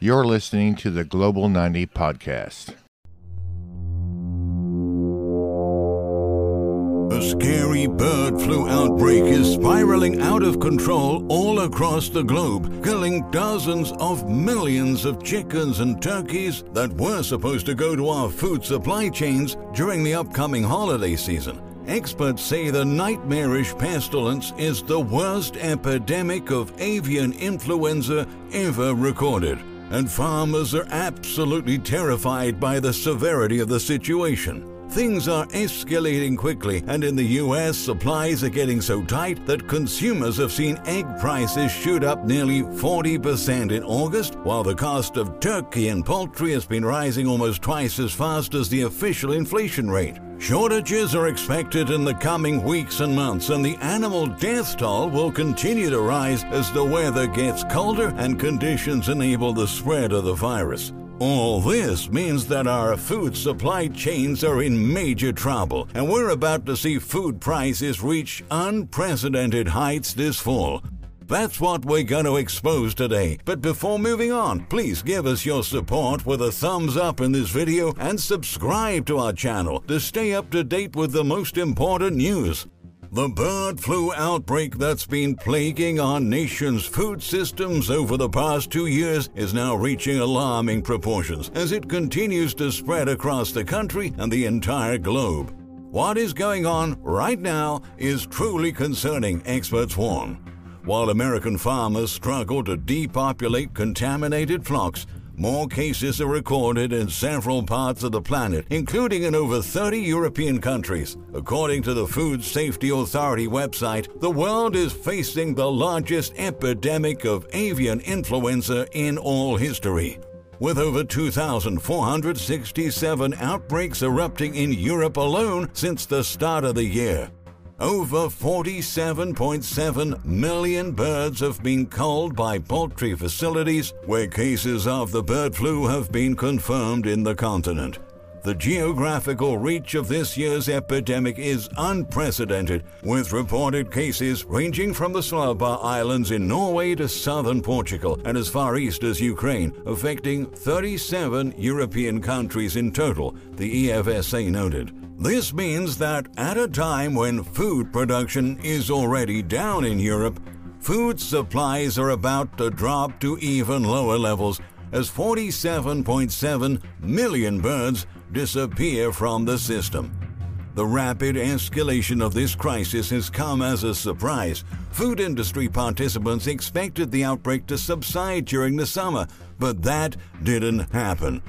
You're listening to the Global 90 podcast. A scary bird flu outbreak is spiraling out of control all across the globe, killing dozens of millions of chickens and turkeys that were supposed to go to our food supply chains during the upcoming holiday season. Experts say the nightmarish pestilence is the worst epidemic of avian influenza ever recorded, and farmers are absolutely terrified by the severity of the situation. Things are escalating quickly, and in the US, supplies are getting so tight that consumers have seen egg prices shoot up nearly 40% in August, while the cost of turkey and poultry has been rising almost twice as fast as the official inflation rate. Shortages are expected in the coming weeks and months, and the animal death toll will continue to rise as the weather gets colder and conditions enable the spread of the virus. All this means that our food supply chains are in major trouble, and we're about to see food prices reach unprecedented heights this fall. That's what we're going to expose today. But before moving on, please give us your support with a thumbs up in this video and subscribe to our channel to stay up to date with the most important news. The bird flu outbreak that's been plaguing our nation's food systems over the past two years is now reaching alarming proportions as it continues to spread across the country and the entire globe. What is going on right now is truly concerning, experts warn. While American farmers struggle to depopulate contaminated flocks, more cases are recorded in several parts of the planet, including in over 30 European countries. According to the Food Safety Authority website, the world is facing the largest epidemic of avian influenza in all history. With over 2,467 outbreaks erupting in Europe alone since the start of the year. Over 47.7 million birds have been culled by poultry facilities where cases of the bird flu have been confirmed in the continent. The geographical reach of this year's epidemic is unprecedented, with reported cases ranging from the Svalbard Islands in Norway to southern Portugal and as far east as Ukraine, affecting 37 European countries in total, the EFSA noted. This means that at a time when food production is already down in Europe, food supplies are about to drop to even lower levels as 47.7 million birds disappear from the system. The rapid escalation of this crisis has come as a surprise. Food industry participants expected the outbreak to subside during the summer, but that didn't happen.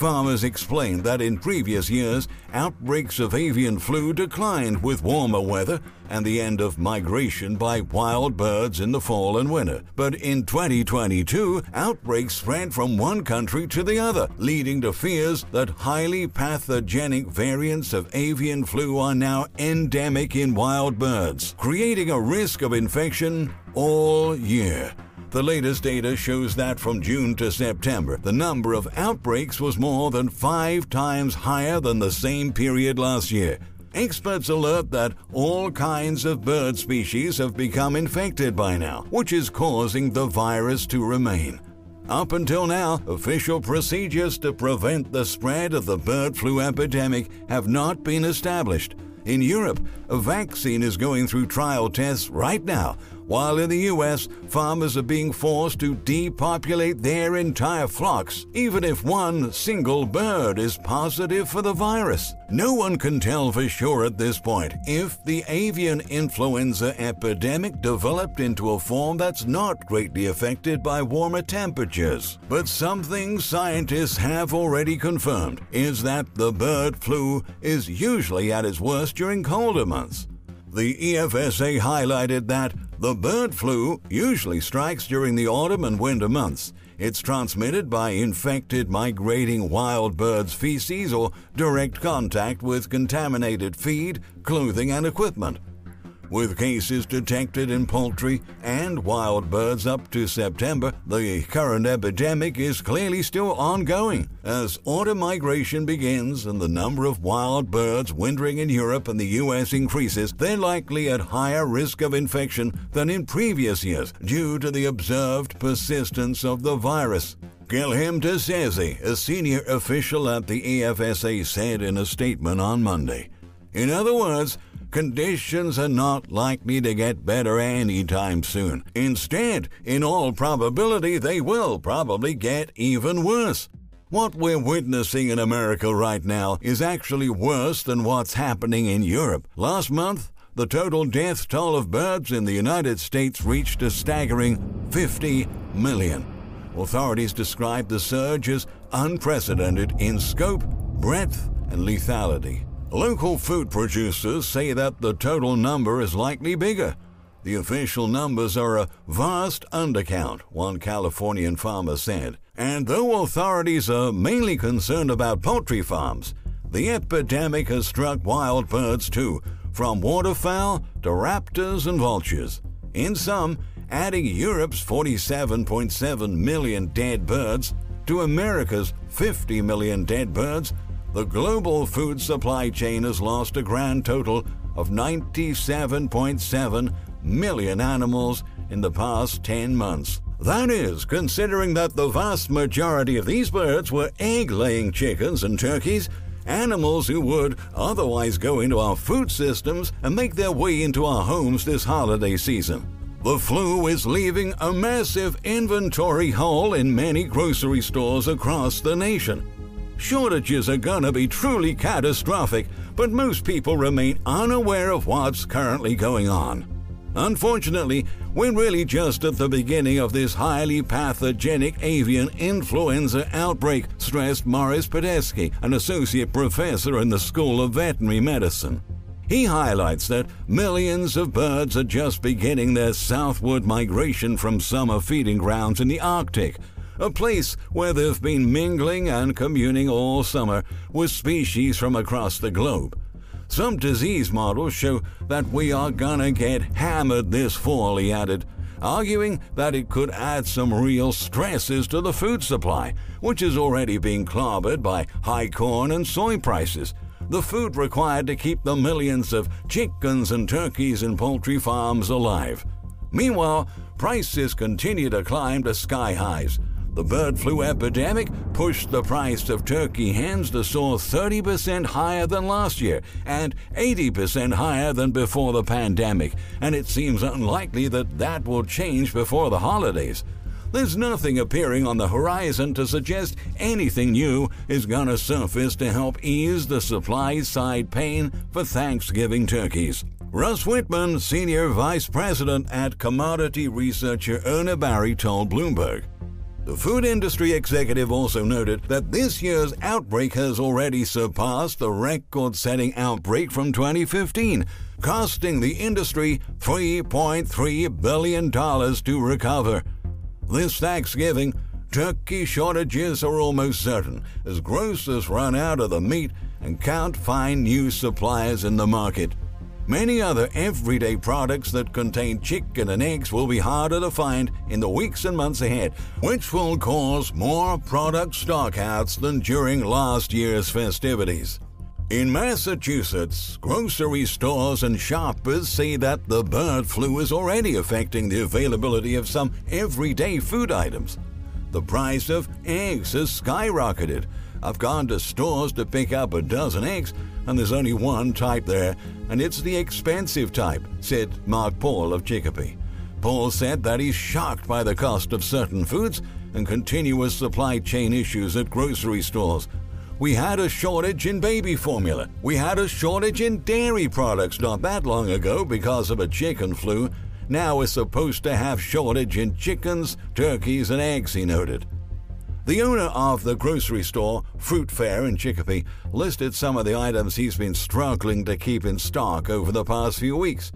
Farmers explained that in previous years, outbreaks of avian flu declined with warmer weather and the end of migration by wild birds in the fall and winter. But in 2022, outbreaks spread from one country to the other, leading to fears that highly pathogenic variants of avian flu are now endemic in wild birds, creating a risk of infection all year. The latest data shows that from June to September, the number of outbreaks was more than five times higher than the same period last year. Experts alert that all kinds of bird species have become infected by now, which is causing the virus to remain. Up until now, official procedures to prevent the spread of the bird flu epidemic have not been established. In Europe, a vaccine is going through trial tests right now, while in the US, farmers are being forced to depopulate their entire flocks, even if one single bird is positive for the virus. No one can tell for sure at this point if the avian influenza epidemic developed into a form that's not greatly affected by warmer temperatures. But something scientists have already confirmed is that the bird flu is usually at its worst during colder months. The EFSA highlighted that the bird flu usually strikes during the autumn and winter months. It's transmitted by infected migrating wild birds' feces or direct contact with contaminated feed, clothing, and equipment. With cases detected in poultry and wild birds up to September, the current epidemic is clearly still ongoing. As autumn migration begins and the number of wild birds wintering in Europe and the U.S. increases, they're likely at higher risk of infection than in previous years due to the observed persistence of the virus. Guilhem de Seze, a senior official at the EFSA, said in a statement on Monday. In other words, conditions are not likely to get better anytime soon. Instead, in all probability, they will probably get even worse. What we're witnessing in America right now is actually worse than what's happening in Europe. Last month, the total death toll of birds in the United States reached a staggering 50 million. Authorities describe the surge as unprecedented in scope, breadth, and lethality. Local food producers say that the total number is likely bigger. The official numbers are a vast undercount, one Californian farmer said. And though authorities are mainly concerned about poultry farms, the epidemic has struck wild birds too, from waterfowl to raptors and vultures. In sum, adding Europe's 47.7 million dead birds to America's 50 million dead birds, the global food supply chain has lost a grand total of 97.7 million animals in the past 10 months. That is, considering that the vast majority of these birds were egg laying chickens and turkeys, animals who would otherwise go into our food systems and make their way into our homes this holiday season. The flu is leaving a massive inventory hole in many grocery stores across the nation. Shortages are gonna be truly catastrophic, but most people remain unaware of what's currently going on. Unfortunately, we're really just at the beginning of this highly pathogenic avian influenza outbreak, stressed Maurice Pitesky, an associate professor in the School of Veterinary Medicine. He highlights that millions of birds are just beginning their southward migration from summer feeding grounds in the Arctic, a place where they've been mingling and communing all summer with species from across the globe. Some disease models show that we are gonna get hammered this fall, he added, arguing that it could add some real stresses to the food supply, which is already being clobbered by high corn and soy prices. The food required to keep the millions of chickens and turkeys in poultry farms alive. Meanwhile, prices continue to climb to sky highs. The bird flu epidemic pushed the price of turkey hens to soar 30% higher than last year and 80% higher than before the pandemic, and it seems unlikely that that will change before the holidays. There's nothing appearing on the horizon to suggest anything new is gonna surface to help ease the supply side pain for Thanksgiving turkeys. Russ Whitman, Senior Vice President at commodity researcher Urner Barry, told Bloomberg. The food industry executive also noted that this year's outbreak has already surpassed the record setting outbreak from 2015, costing the industry $3.3 billion to recover. This Thanksgiving, turkey shortages are almost certain as grocers run out of the meat and can't find new suppliers in the market. Many other everyday products that contain chicken and eggs will be harder to find in the weeks and months ahead, which will cause more product stockouts than during last year's festivities. In Massachusetts, grocery stores and shoppers say that the bird flu is already affecting the availability of some everyday food items. The price of eggs has skyrocketed. I've gone to stores to pick up a dozen eggs, and there's only one type there, and it's the expensive type, said Mark Paul of Chicopee. Paul said that he's shocked by the cost of certain foods and continuous supply chain issues at grocery stores. We had a shortage in baby formula. We had a shortage in dairy products not that long ago because of a chicken flu. Now we're supposed to have shortage in chickens, turkeys, and eggs, he noted. The owner of the grocery store, Fruit Fair in Chicopee, listed some of the items he's been struggling to keep in stock over the past few weeks.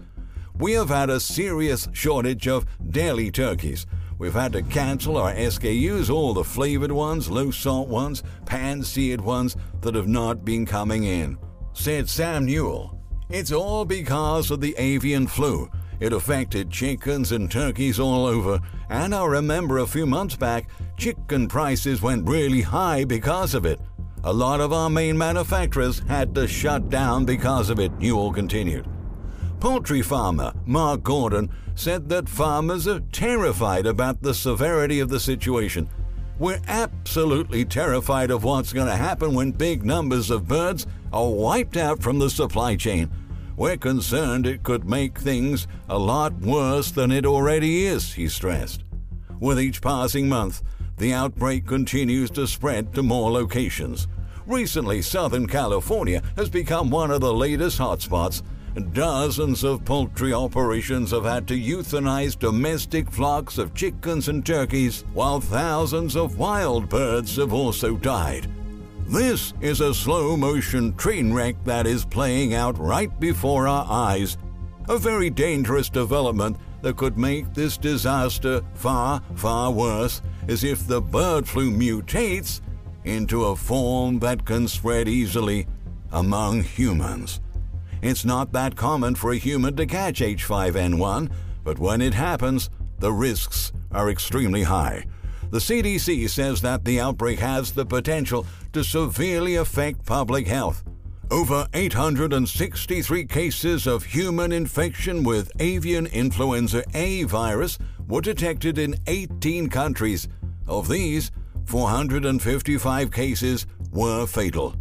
We have had a serious shortage of deli turkeys. We've had to cancel our SKUs, all the flavored ones, low salt ones, pan seared ones that have not been coming in, said Sam Newell. It's all because of the avian flu. It affected chickens and turkeys all over, and I remember a few months back, chicken prices went really high because of it. A lot of our main manufacturers had to shut down because of it, Newell continued. Poultry farmer Mark Gordon said that farmers are terrified about the severity of the situation. We're absolutely terrified of what's going to happen when big numbers of birds are wiped out from the supply chain. We're concerned it could make things a lot worse than it already is, he stressed. With each passing month, the outbreak continues to spread to more locations. Recently, Southern California has become one of the latest hotspots. Dozens of poultry operations have had to euthanize domestic flocks of chickens and turkeys, while thousands of wild birds have also died. This is a slow motion train wreck that is playing out right before our eyes. A very dangerous development that could make this disaster far, far worse is if the bird flu mutates into a form that can spread easily among humans. It's not that common for a human to catch H5N1, but when it happens, the risks are extremely high. The CDC says that the outbreak has the potential to severely affect public health. Over 863 cases of human infection with avian influenza A virus were detected in 18 countries. Of these, 455 cases were fatal.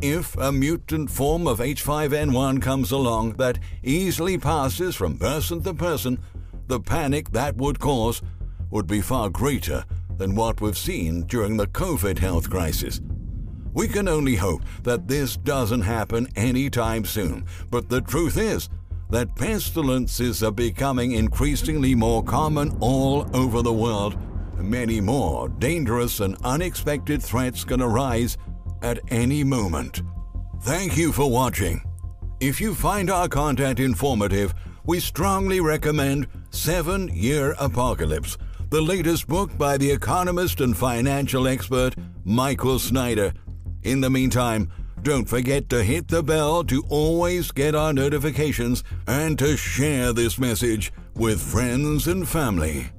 If a mutant form of H5N1 comes along that easily passes from person to person, the panic that would cause would be far greater than what we've seen during the COVID health crisis. We can only hope that this doesn't happen anytime soon, but the truth is that pestilences are becoming increasingly more common all over the world. Many more dangerous and unexpected threats can arise at any moment. Thank you for watching. If you find our content informative, we strongly recommend Seven Year Apocalypse, the latest book by the economist and financial expert Michael Snyder. In the meantime, don't forget to hit the bell to always get our notifications and to share this message with friends and family.